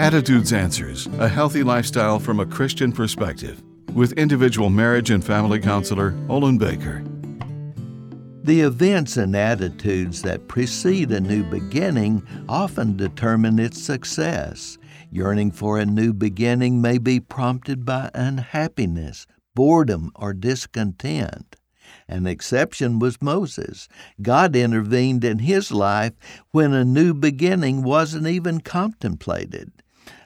Attitudes Answers A Healthy Lifestyle from a Christian Perspective with individual marriage and family counselor Olin Baker. The events and attitudes that precede a new beginning often determine its success. Yearning for a new beginning may be prompted by unhappiness, boredom, or discontent. An exception was Moses. God intervened in his life when a new beginning wasn't even contemplated.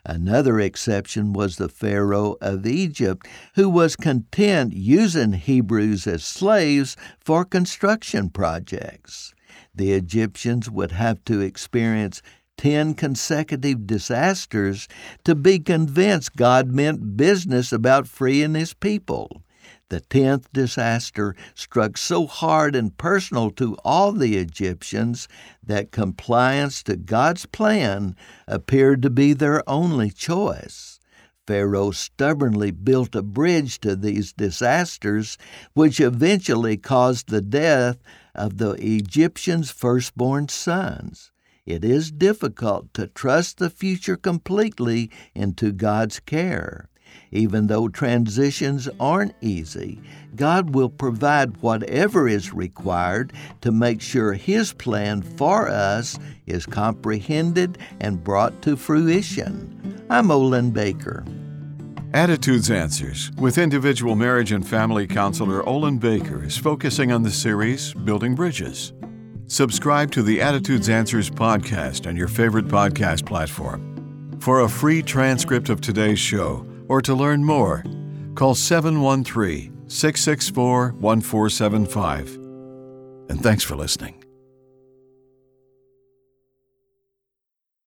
Another exception was the Pharaoh of Egypt, who was content using Hebrews as slaves for construction projects. The Egyptians would have to experience 10 consecutive disasters to be convinced God meant business about freeing his people. The tenth disaster struck so hard and personal to all the Egyptians that compliance to God's plan appeared to be their only choice. Pharaoh stubbornly built a bridge to these disasters, which eventually caused the death of the Egyptians' firstborn sons. It is difficult to trust the future completely into God's care. Even though transitions aren't easy, God will provide whatever is required to make sure His plan for us is comprehended and brought to fruition. I'm Olin Baker. Attitudes Answers with individual marriage and family counselor Olin Baker is focusing on the series Building Bridges. Subscribe to the Attitudes Answers podcast on your favorite podcast platform. For a free transcript of today's show, or to learn more, call 713 664 1475. And thanks for listening.